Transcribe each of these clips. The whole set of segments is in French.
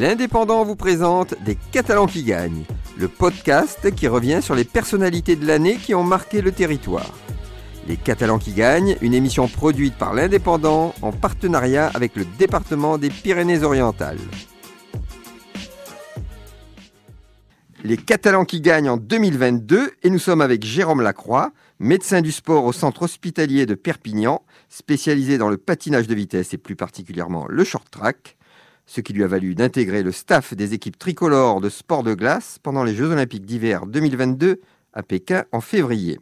L'Indépendant vous présente Des Catalans qui gagnent, le podcast qui revient sur les personnalités de l'année qui ont marqué le territoire. Les Catalans qui gagnent, une émission produite par l'Indépendant en partenariat avec le département des Pyrénées-Orientales. Les Catalans qui gagnent en 2022 et nous sommes avec Jérôme Lacroix, médecin du sport au centre hospitalier de Perpignan, spécialisé dans le patinage de vitesse et plus particulièrement le short track, ce qui lui a valu d'intégrer le staff des équipes tricolores de sport de glace pendant les Jeux olympiques d'hiver 2022 à Pékin en février.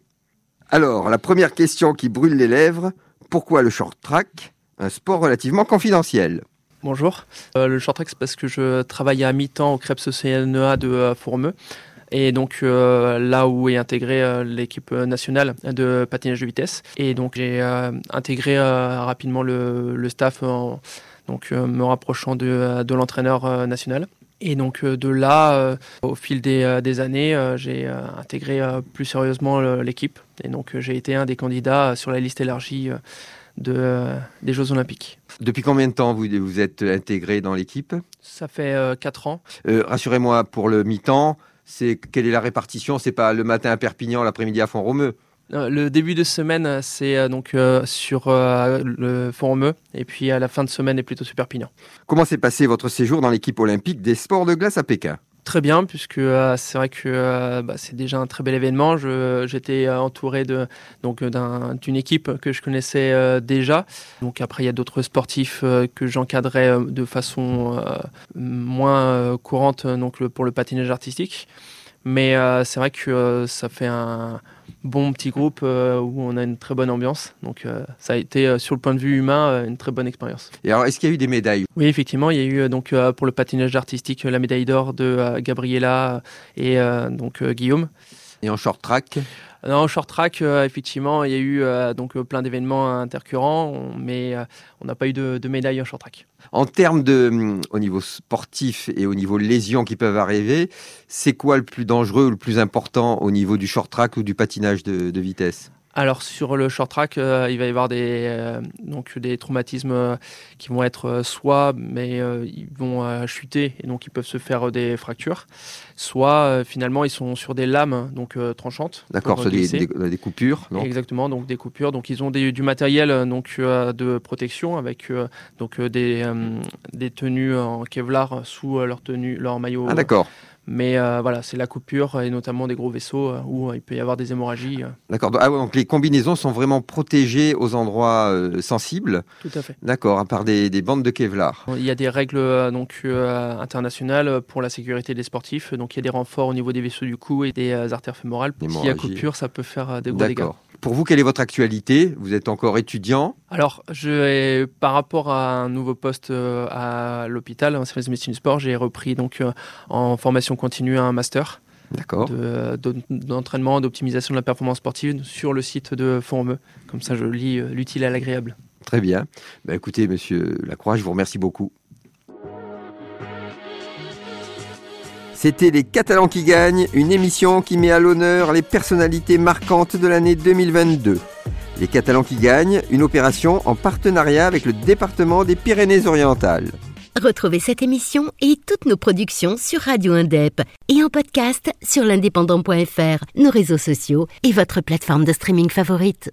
Alors, la première question qui brûle les lèvres, pourquoi le short track Un sport relativement confidentiel? Bonjour. Euh, le short track, c'est parce que je travaille à mi-temps au Krebs CNEA de euh, Fourmeux. Et donc euh, là où est intégrée l'équipe nationale de patinage de vitesse. Et donc j'ai intégré rapidement le, staff en donc, me rapprochant de, de l'entraîneur national. Et donc de là, au fil des, des années, j'ai intégré plus sérieusement l'équipe. Et donc j'ai été un des candidats sur la liste élargie de, des Jeux Olympiques. Depuis combien de temps vous, vous êtes intégré dans l'équipe? Ça fait 4 euh, ans. Euh, rassurez-moi, pour le mi-temps, c'est quelle est la répartition? C'est pas le matin à Perpignan, l'après-midi à Font-Romeu? euh, le début de semaine, c'est donc sur le Font-Romeu, et puis à la fin de semaine, est plutôt sur Perpignan. Comment s'est passé votre séjour dans l'équipe olympique des sports de glace à Pékin? Très bien puisque euh, c'est vrai que euh, bah, c'est déjà un très bel événement. J'étais euh, entouré de donc d'une équipe que je connaissais déjà. Donc après il y a d'autres sportifs que j'encadrais de façon moins courante donc pour le patinage artistique. Mais c'est vrai que ça fait un bon petit groupe euh, où on a une très bonne ambiance. Donc euh, ça a été euh, sur le point de vue humain une très bonne expérience. Et alors est-ce qu'il y a eu des médailles? Oui effectivement, il y a eu donc pour le patinage artistique la médaille d'or de Gabriela et donc Guillaume. Et en short track en short track, effectivement, il y a eu donc plein d'événements intercurrents, mais on n'a pas eu de, de, médaille en short track. En termes de, hum, au niveau sportif et au niveau lésions qui peuvent arriver, c'est quoi le plus dangereux ou le plus important au niveau du short track ou du patinage de vitesse? Alors sur le short track, euh, il va y avoir des, euh, donc des traumatismes euh, qui vont être soit, mais ils vont chuter et donc ils peuvent se faire des fractures, soit finalement ils sont sur des lames donc tranchantes. D'accord, sur des, des, coupures. Exactement, donc des coupures. Donc ils ont du matériel donc de protection avec donc des, des tenues en Kevlar sous leur tenue, leur maillot. Ah d'accord. Mais euh, voilà, c'est la coupure et notamment des gros vaisseaux euh, où euh, il peut y avoir des hémorragies. D'accord. Ah donc les combinaisons sont vraiment protégées aux endroits sensibles. Tout à fait. D'accord, à part des, bandes de Kevlar. Il y a des règles donc internationales pour la sécurité des sportifs. Donc il y a des renforts au niveau des vaisseaux du cou et des artères fémorales. S'il y a coupure, ça peut faire des gros dégâts. Pour vous, quelle est votre actualité? Vous êtes encore étudiant? Alors, je, par rapport à un nouveau poste euh, à l'hôpital, en service de médecine du sport, j'ai repris donc euh, en formation continue un master. D'entraînement, d'optimisation de la performance sportive sur le site de Formeux. Comme ça, je lis euh, l'utile à l'agréable. Très bien. Bah, écoutez, monsieur Lacroix, je vous remercie beaucoup. C'était Les Catalans qui gagnent, une émission qui met à l'honneur les personnalités marquantes de l'année 2022. Les Catalans qui gagnent, une opération en partenariat avec le département des Pyrénées-Orientales. Retrouvez cette émission et toutes nos productions sur Radio Indep et en podcast sur l'indépendant.fr, nos réseaux sociaux et votre plateforme de streaming favorite.